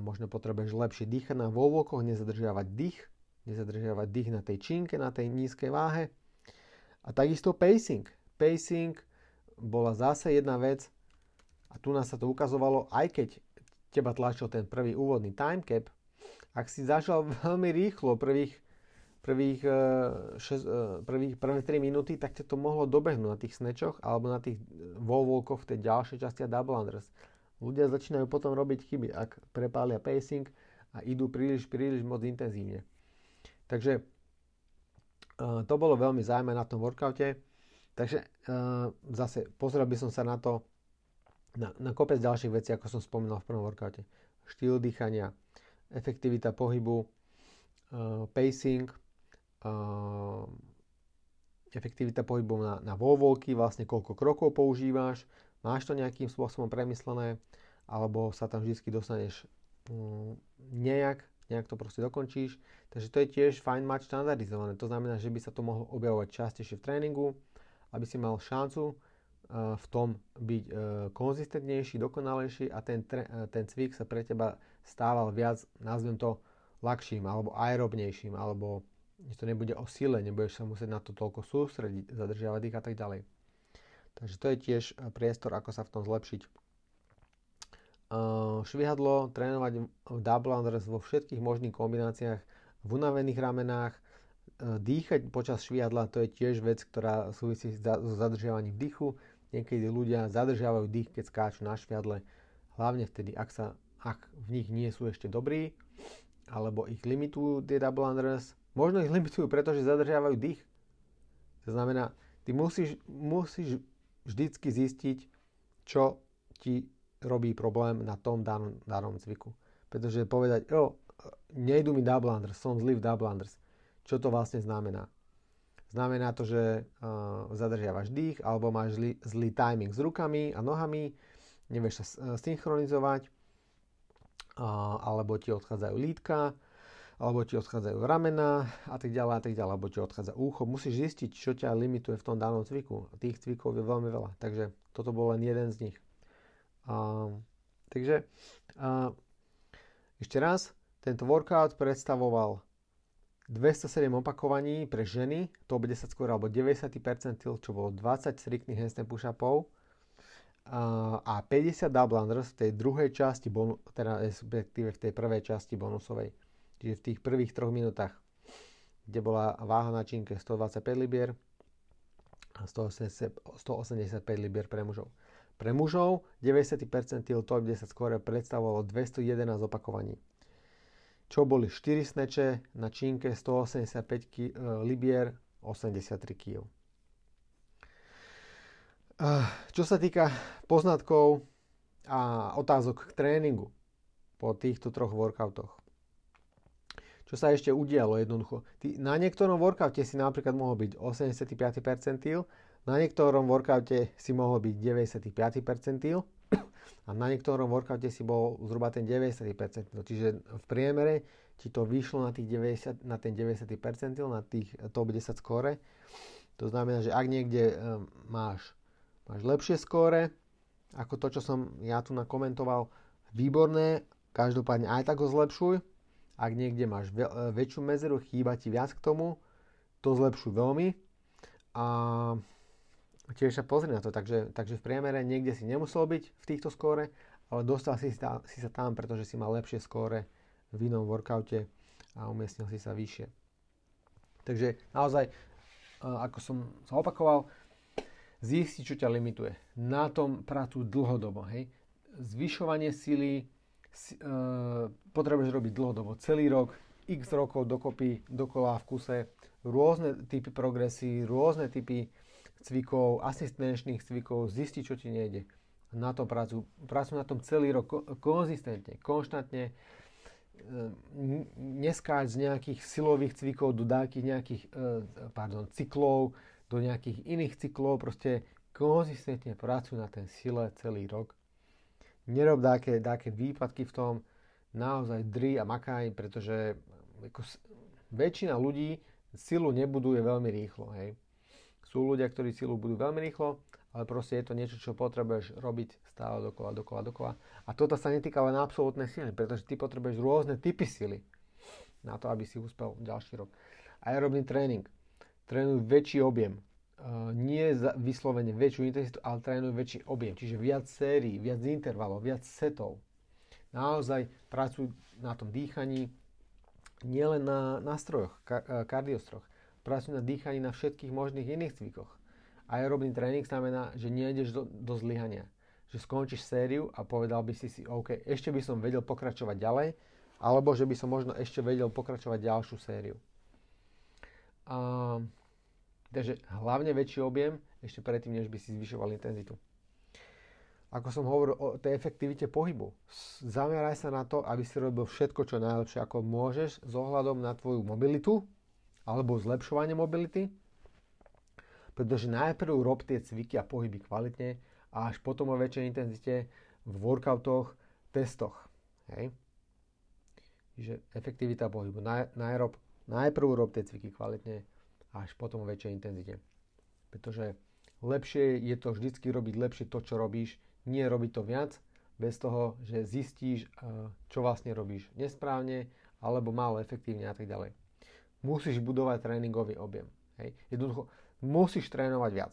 možno potrebuješ lepšie dýchať na voľvokoch, nezadržiavať dých, nezadržiavať dých na tej činke, na tej nízkej váhe. A takisto pacing. Pacing bola zase jedna vec, a tu nás sa to ukazovalo, aj keď teba tlačil ten prvý úvodný time cap, ak si začal veľmi rýchlo prvých, prvých, uh, šest, uh, prvých prvé 3 minúty, tak ťa to mohlo dobehnúť na tých snečoch alebo na tých wall v tej ďalšej časti a double unders. Ľudia začínajú potom robiť chyby, ak prepália pacing a idú príliš, príliš moc intenzívne. Takže uh, to bolo veľmi zaujímavé na tom workoute. Takže uh, zase pozrel by som sa na to, na, na kopec ďalších vecí, ako som spomínal v prvom workoute. Štýl dýchania, efektivita pohybu, uh, pacing, efektivita pohybu na, na voľvolky, vlastne koľko krokov používáš, máš to nejakým spôsobom premyslené, alebo sa tam vždy dostaneš um, nejak, nejak to proste dokončíš. Takže to je tiež fajn mať štandardizované. To znamená, že by sa to mohlo objavovať častejšie v tréningu, aby si mal šancu uh, v tom byť uh, konzistentnejší, dokonalejší a ten, uh, ten cvik sa pre teba stával viac, nazvem to, ľahším alebo aerobnejším, alebo to nebude o sile, nebudeš sa musieť na to toľko sústrediť, zadržiavať dých a tak ďalej. Takže to je tiež priestor, ako sa v tom zlepšiť. Uh, švihadlo, trénovať double unders vo všetkých možných kombináciách, v unavených ramenách, uh, dýchať počas švihadla, to je tiež vec, ktorá súvisí s zadržiavaním dýchu. Niekedy ľudia zadržiavajú dých, keď skáču na švihadle, hlavne vtedy, ak, sa, ak v nich nie sú ešte dobrí, alebo ich limitujú tie double unders. Možno ich limitujú, pretože zadržiavajú dých. To znamená, ty musíš, musíš vždycky zistiť, čo ti robí problém na tom danom, danom cviku. Pretože povedať, jo, nejdu mi double unders, som zlý v double unders. Čo to vlastne znamená? Znamená to, že uh, zadržiavaš dých, alebo máš zlý, zlý timing s rukami a nohami, nevieš sa synchronizovať, uh, alebo ti odchádzajú lítka, alebo ti odchádzajú ramena a tak ďalej a tak ďalej, alebo ti odchádza úcho. Musíš zistiť, čo ťa limituje v tom danom cviku. Tých cvikov je veľmi veľa, takže toto bol len jeden z nich. Takže uh, ešte raz, tento workout predstavoval 207 opakovaní pre ženy, to 10 skôr alebo 90 percentil, čo bolo 20 striktných handstand push-upov a 50 double unders v tej druhej časti, bonu, teda respektíve v tej prvej časti bonusovej. Čiže v tých prvých troch minútach, kde bola váha na činke 125 libier a 185 libier pre mužov. Pre mužov 90% top 10 skore predstavovalo 211 opakovaní. Čo boli 4 sneče na činke 185 ki- e, libier 83 kg. Čo sa týka poznatkov a otázok k tréningu po týchto troch workoutoch čo sa ešte udialo jednoducho. Ty, na niektorom workoute si napríklad mohol byť 85. percentil, na niektorom workoute si mohol byť 95. percentil a na niektorom workoute si bol zhruba ten 90. percentil. Čiže v priemere ti to vyšlo na, tých 90, na ten 90. percentil, na tých top 10 skóre. To znamená, že ak niekde um, máš, máš lepšie skóre, ako to, čo som ja tu nakomentoval, výborné, každopádne aj tak ho zlepšuj, ak niekde máš e, väčšiu medzeru, chýba ti viac k tomu, to zlepšuj veľmi. A tiež sa pozri na to. Takže, takže v priemere niekde si nemusel byť v týchto skóre, ale dostal si, sa, si sa tam, pretože si mal lepšie skóre v inom workoute a umiestnil si sa vyššie. Takže naozaj, e, ako som sa opakoval, zisti, čo ťa limituje. Na tom pracuj dlhodobo. Hej? Zvyšovanie sily, uh, potrebuješ robiť dlhodobo, celý rok, x rokov dokopy, dokola v kuse, rôzne typy progresí, rôzne typy cvikov, asistenčných cvikov, zistiť, čo ti nejde. Na tom pracujú, pracujú na tom celý rok konzistentne, konštantne. neskáť z nejakých silových cvikov do nejakých, nejakých pardon, cyklov, do nejakých iných cyklov, proste konzistentne pracuj na ten sile celý rok. Nerob dáke, dáke výpadky v tom, naozaj dri a makaj, pretože ako, väčšina ľudí silu nebuduje veľmi rýchlo. Hej. Sú ľudia, ktorí silu budú veľmi rýchlo, ale proste je to niečo, čo potrebuješ robiť stále dokola, dokola, dokola. A toto sa netýka len absolútnej sily, pretože ty potrebuješ rôzne typy sily na to, aby si uspel ďalší rok. Aerobný tréning. Trénuj väčší objem. Uh, nie za vyslovene väčšiu intenzitu, ale trénuj väčší objem. Čiže viac sérií, viac intervalov, viac setov. Naozaj pracuj na tom dýchaní, nielen na nástrojoch, ka- e, kardiostroch. Pracuj na dýchaní na všetkých možných iných cvikoch. Aerobný tréning znamená, že nejdeš do, do zlyhania. Že skončíš sériu a povedal by si si, OK, ešte by som vedel pokračovať ďalej, alebo že by som možno ešte vedel pokračovať ďalšiu sériu. A, takže hlavne väčší objem ešte predtým, než by si zvyšoval intenzitu. Ako som hovoril o tej efektivite pohybu. Zameraj sa na to, aby si robil všetko, čo najlepšie, ako môžeš, s ohľadom na tvoju mobilitu alebo zlepšovanie mobility. Pretože najprv rob tie cviky a pohyby kvalitne a až potom o väčšej intenzite v workoutoch, testoch. Hej. Čiže efektivita pohybu. Naj, najrob, najprv rob tie cviky kvalitne a až potom o väčšej intenzite. Pretože lepšie je to vždycky robiť lepšie to, čo robíš, nie robiť to viac, bez toho, že zistíš, čo vlastne robíš nesprávne, alebo málo efektívne a tak ďalej. Musíš budovať tréningový objem. Hej. Jednoducho, musíš trénovať viac.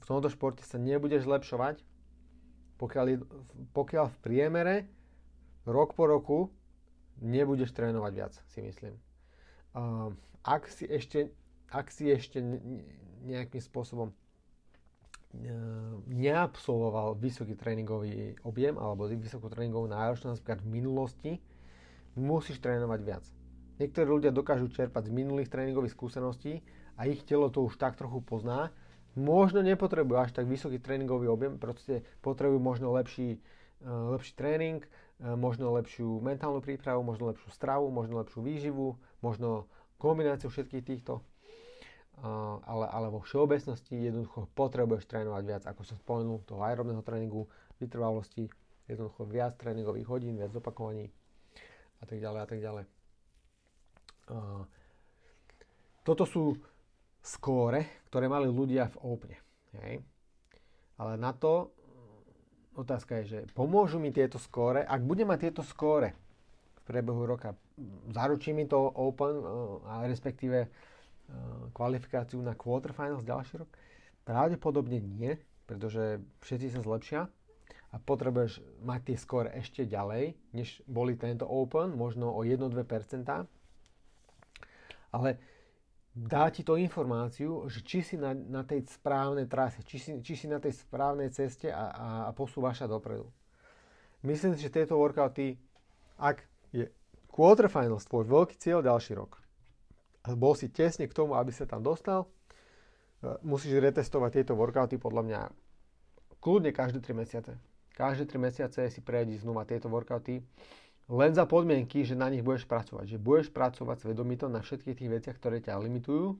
V tomto športe sa nebudeš zlepšovať, pokiaľ, pokiaľ v priemere rok po roku nebudeš trénovať viac, si myslím. Ak si ešte, ak si ešte nejakým spôsobom e, neabsolvoval vysoký tréningový objem alebo vysokú tréningovú náročnosť napríklad v minulosti, musíš trénovať viac. Niektorí ľudia dokážu čerpať z minulých tréningových skúseností a ich telo to už tak trochu pozná. Možno nepotrebujú až tak vysoký tréningový objem, proste potrebujú možno lepší, e, lepší tréning, e, možno lepšiu mentálnu prípravu, možno lepšiu stravu, možno lepšiu výživu, možno kombináciu všetkých týchto ale, ale vo všeobecnosti jednoducho potrebuješ trénovať viac, ako som spomenul, toho aerobného tréningu, vytrvalosti, jednoducho viac tréningových hodín, viac opakovaní a tak ďalej a tak ďalej. Toto sú skóre, ktoré mali ľudia v Opene. Hej. Ale na to otázka je, že pomôžu mi tieto skóre, ak budem mať tieto skóre v priebehu roka, zaručí mi to Open, a respektíve Eh, kvalifikáciu na quarterfinals ďalší rok? Pravdepodobne nie, pretože všetci sa zlepšia a potrebuješ mať tie skóre ešte ďalej, než boli tento Open, možno o 1-2%. Ale dá ti to informáciu, že či si na, na tej správnej trase, či si, či si na tej správnej ceste a, a, a posúvaš sa dopredu. Myslím si, že tieto workouty, ak je quarterfinals tvoj veľký cieľ ďalší rok, bol si tesne k tomu, aby sa tam dostal, e, musíš retestovať tieto workouty podľa mňa kľudne každé 3 mesiace. Každé 3 mesiace si prejdi znova tieto workouty, len za podmienky, že na nich budeš pracovať. Že budeš pracovať svedomito na všetkých tých veciach, ktoré ťa limitujú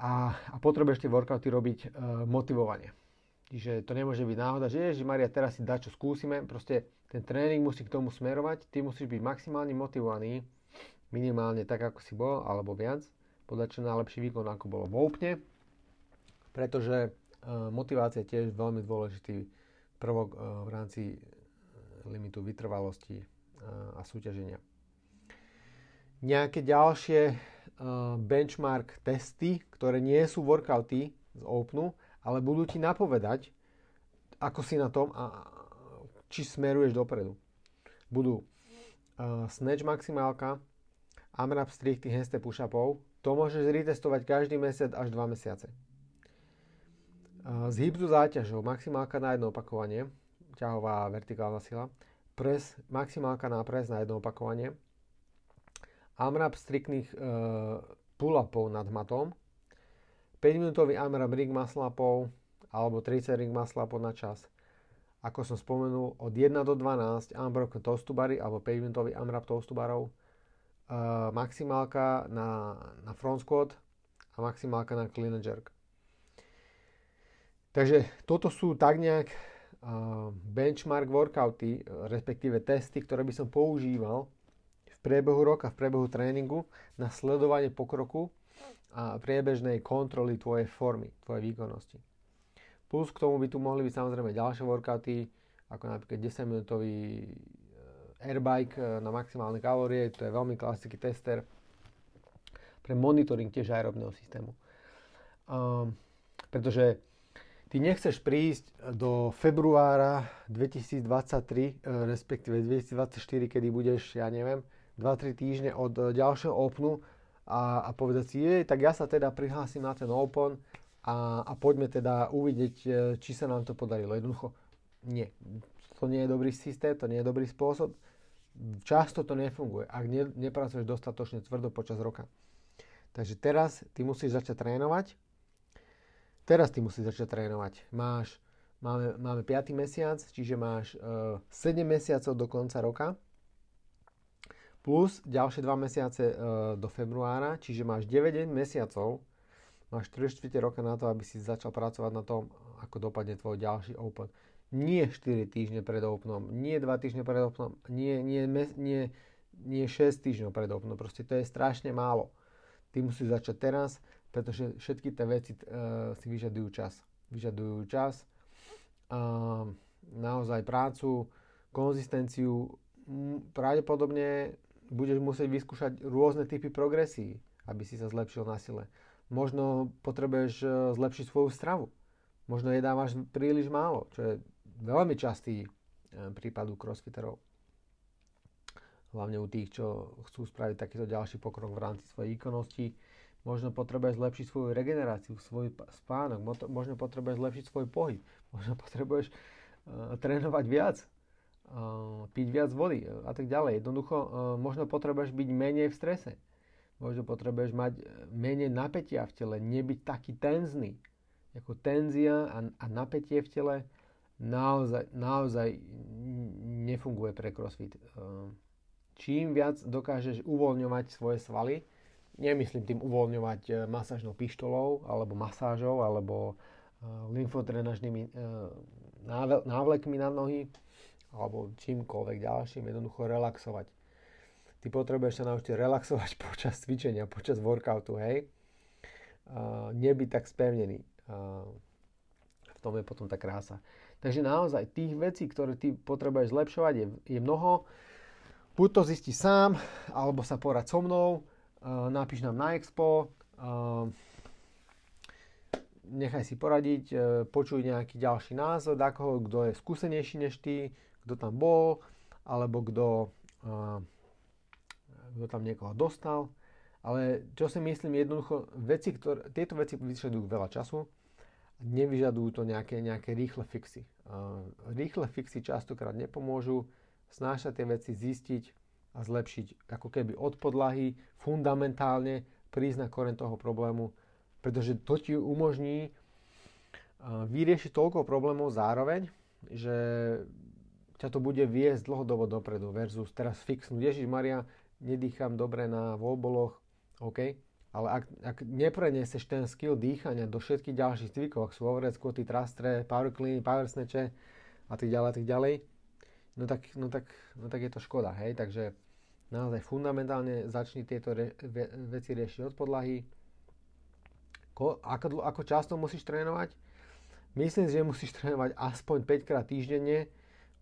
a, a potrebuješ tie workouty robiť e, motivovanie. Čiže to nemôže byť náhoda, že Ježiš Maria, teraz si dá čo skúsime. Proste ten tréning musí k tomu smerovať, ty musíš byť maximálne motivovaný minimálne tak, ako si bol, alebo viac, podľa čo najlepší výkon, ako bolo v Oupne, pretože e, motivácia je tiež veľmi dôležitý prvok e, v rámci limitu vytrvalosti a súťaženia. Nejaké ďalšie benchmark testy, ktoré nie sú workouty z Openu, ale budú ti napovedať, ako si na tom a či smeruješ dopredu. Budú snatch maximálka, AMRAP strich tých handstand push-upov, to môžeš retestovať každý mesiac až 2 mesiace. Z hybzu záťažov maximálka na jedno opakovanie, ťahová vertikálna sila, pres, maximálka na pres na jedno opakovanie, AMRAP striktných e, pull-upov nad hmatom, 5 minútový AMRAP ring muscle upov alebo 30 ring muscle upov na čas. Ako som spomenul, od 1 do 12 unbroken toast alebo pavementový unwrap toast to barov, uh, maximálka na, na front squat a maximálka na clean and jerk. Takže toto sú tak nejak benchmark workouty, respektíve testy, ktoré by som používal v priebehu roka, v priebehu tréningu na sledovanie pokroku a priebežnej kontroly tvojej formy, tvojej výkonnosti. Plus k tomu by tu mohli byť samozrejme ďalšie workouty, ako napríklad 10 minútový airbike eh, na maximálne kalórie, to je veľmi klasický tester pre monitoring tiež aerobného systému. Um, pretože ty nechceš prísť do februára 2023, eh, respektíve 2024, kedy budeš, ja neviem, 2-3 týždne od eh, ďalšieho Openu a, a povedať si, je, tak ja sa teda prihlásim na ten Open a, a poďme teda uvidieť, či sa nám to podarilo. Jednoducho, nie. To nie je dobrý systém, to nie je dobrý spôsob často to nefunguje, ak ne, nepracuješ dostatočne tvrdo počas roka. Takže teraz ty musíš začať trénovať. Teraz ty musíš začať trénovať. Máš, máme, máme 5. mesiac, čiže máš uh, e, 7 mesiacov do konca roka plus ďalšie 2 mesiace uh, do februára, čiže máš 9 mesiacov, máš 3 čtvrte roka na to, aby si začal pracovať na tom, ako dopadne tvoj ďalší Open nie 4 týždne pred Openom, nie 2 týždne pred Openom, nie, nie, nie, nie 6 týždňov pred Openom. Proste to je strašne málo. Ty musíš začať teraz, pretože všetky tie veci uh, si vyžadujú čas. Vyžadujú čas, uh, naozaj prácu, konzistenciu. Pravdepodobne budeš musieť vyskúšať rôzne typy progresí, aby si sa zlepšil na sile. Možno potrebuješ uh, zlepšiť svoju stravu. Možno jedávaš príliš málo, čo je veľmi častý e, prípad u crossfiterov. Hlavne u tých, čo chcú spraviť takýto ďalší pokrok v rámci svojej výkonnosti. Možno potrebuješ zlepšiť svoju regeneráciu, svoj spánok, možno potrebuješ zlepšiť svoj pohyb, možno potrebuješ uh, trénovať viac, uh, piť viac vody a tak ďalej. Jednoducho, uh, možno potrebuješ byť menej v strese, možno potrebuješ mať menej napätia v tele, nebyť taký tenzný. Ako tenzia a, a napätie v tele naozaj, naozaj nefunguje pre crossfit. Čím viac dokážeš uvoľňovať svoje svaly, nemyslím tým uvoľňovať e, masážnou pištolou, alebo masážou, alebo e, lymfotrenažnými e, návlekmi na nohy, alebo čímkoľvek ďalším, jednoducho relaxovať. Ty potrebuješ sa naučiť relaxovať počas cvičenia, počas workoutu, hej. nebyť tak spevnený. v tom je potom tá krása. Takže naozaj tých vecí, ktoré ty potrebuješ zlepšovať je, je mnoho. Buď to zistí sám, alebo sa porať so mnou, napíš nám na expo, uh, nechaj si poradiť, uh, počuj nejaký ďalší názor, dakoho, kto je skúsenejší než ty, kto tam bol, alebo kto, kto tam niekoho dostal. Ale čo si myslím, jednoducho, veci, ktoré, tieto veci vyžadujú veľa času, nevyžadujú to nejaké, nejaké rýchle fixy. Rýchle fixy častokrát nepomôžu, snaž sa tie veci zistiť a zlepšiť ako keby od podlahy, fundamentálne prísť na koren toho problému, pretože to ti umožní vyriešiť toľko problémov zároveň, že ťa to bude viesť dlhodobo dopredu versus teraz fixnúť. Ježiš Maria, nedýcham dobre na voľboloch, OK, ale ak, ak nepreneseš ten skill dýchania do všetkých ďalších cvikov, ak sú overhead squaty, trastre, power clean, power snatche a tak ďalej, a tak ďalej, no tak, no tak, no tak je to škoda, hej, takže naozaj fundamentálne začni tieto re, ve, veci riešiť od podlahy. Ko, ako, ako často musíš trénovať? Myslím, že musíš trénovať aspoň 5 krát týždenne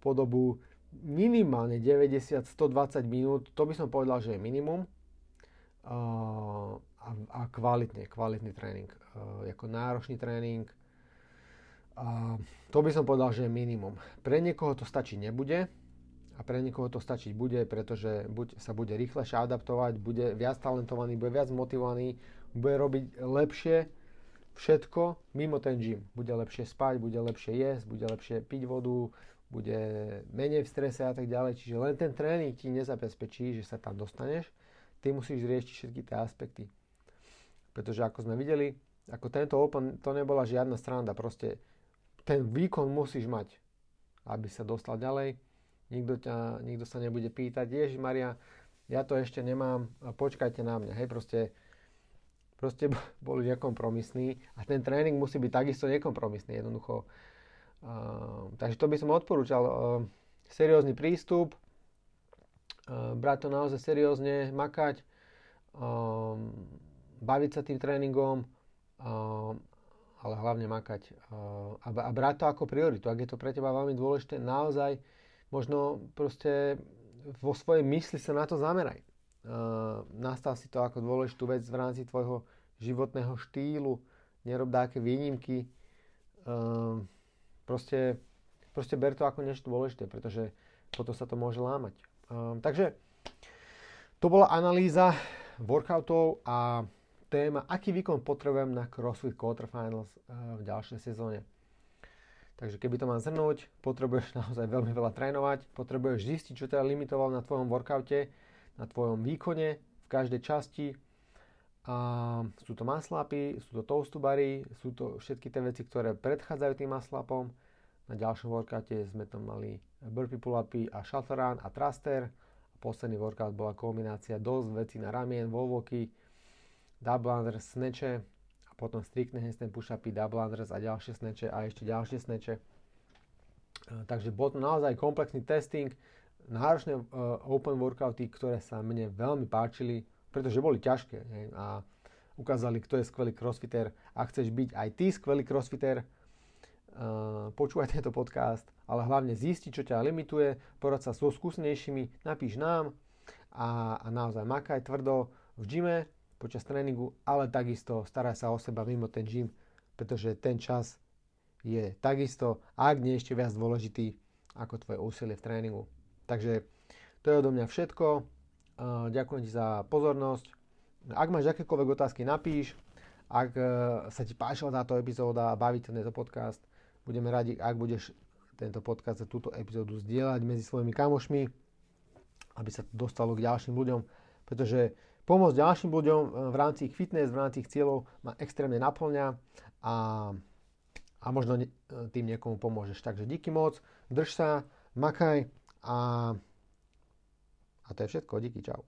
po dobu minimálne 90-120 minút, to by som povedal, že je minimum. A, a kvalitne, kvalitný tréning. Ako náročný tréning. Uh, to by som povedal, že je minimum. Pre niekoho to stačiť nebude a pre niekoho to stačiť bude, pretože buď sa bude rýchlejšie adaptovať, bude viac talentovaný, bude viac motivovaný, bude robiť lepšie všetko mimo ten gym. Bude lepšie spať, bude lepšie jesť, bude lepšie piť vodu, bude menej v strese a tak ďalej. Čiže len ten tréning ti nezabezpečí, že sa tam dostaneš. Ty musíš riešiť všetky tie aspekty. Pretože ako sme videli, ako tento Open, to nebola žiadna stranda. Proste ten výkon musíš mať. aby sa dostal ďalej. Nikto, ťa, nikto sa nebude pýtať, Ježi Maria, ja to ešte nemám, počkajte na mňa. Hej, proste, proste boli nekompromisní a ten tréning musí byť takisto nekompromisný jednoducho. Uh, takže to by som odporúčal. Uh, seriózny prístup, uh, brať to naozaj seriózne, makať, uh, baviť sa tým tréningom, ale hlavne makať uh, a, a brať to ako prioritu. Ak je to pre teba veľmi dôležité, naozaj možno proste vo svojej mysli sa na to zameraj. Uh, nastav si to ako dôležitú vec v rámci tvojho životného štýlu, nerob dáke výnimky. Uh, proste, proste ber to ako niečo dôležité, pretože potom sa to môže lámať. Takže to bola analýza workoutov a téma, aký výkon potrebujem na CrossFit Quarterfinals uh, v ďalšej sezóne. Takže keby to mám zhrnúť, potrebuješ naozaj veľmi veľa trénovať, potrebuješ zistiť, čo ťa limitoval na tvojom workoute, na tvojom výkone v každej časti. A sú to maslapy, sú to toastubary, sú to všetky tie veci, ktoré predchádzajú tým maslapom. Na ďalšom workoute sme tam mali burpee pull-upy a shuttle run a thruster. Posledný workout bola kombinácia dosť vecí na ramien, volvoky, double under, sneče potom striktné handstand push-upy, double unders a ďalšie sneče a ešte ďalšie sneče. Takže bol to naozaj komplexný testing, náročné uh, open workouty, ktoré sa mne veľmi páčili, pretože boli ťažké hej, a ukázali, kto je skvelý crossfitter. Ak chceš byť aj ty skvelý crossfitter, uh, počúvaj tento podcast, ale hlavne zisti, čo ťa limituje, porad sa so skúsenejšími, napíš nám a, a naozaj makaj tvrdo v gyme, počas tréningu, ale takisto staraj sa o seba mimo ten gym, pretože ten čas je takisto, ak nie ešte viac dôležitý, ako tvoje úsilie v tréningu. Takže to je odo mňa všetko. Ďakujem ti za pozornosť. Ak máš akékoľvek otázky, napíš. Ak e, sa ti páčila táto epizóda a baví tento podcast, budeme radi, ak budeš tento podcast a túto epizódu zdieľať medzi svojimi kamošmi, aby sa to dostalo k ďalším ľuďom, pretože Pomôcť ďalším ľuďom e, v rámci ich fitness, v rámci ich cieľov ma extrémne naplňa a, a možno e, tým niekomu pomôžeš. Takže díky moc, drž sa, makaj a, a to je všetko. Díky, čau.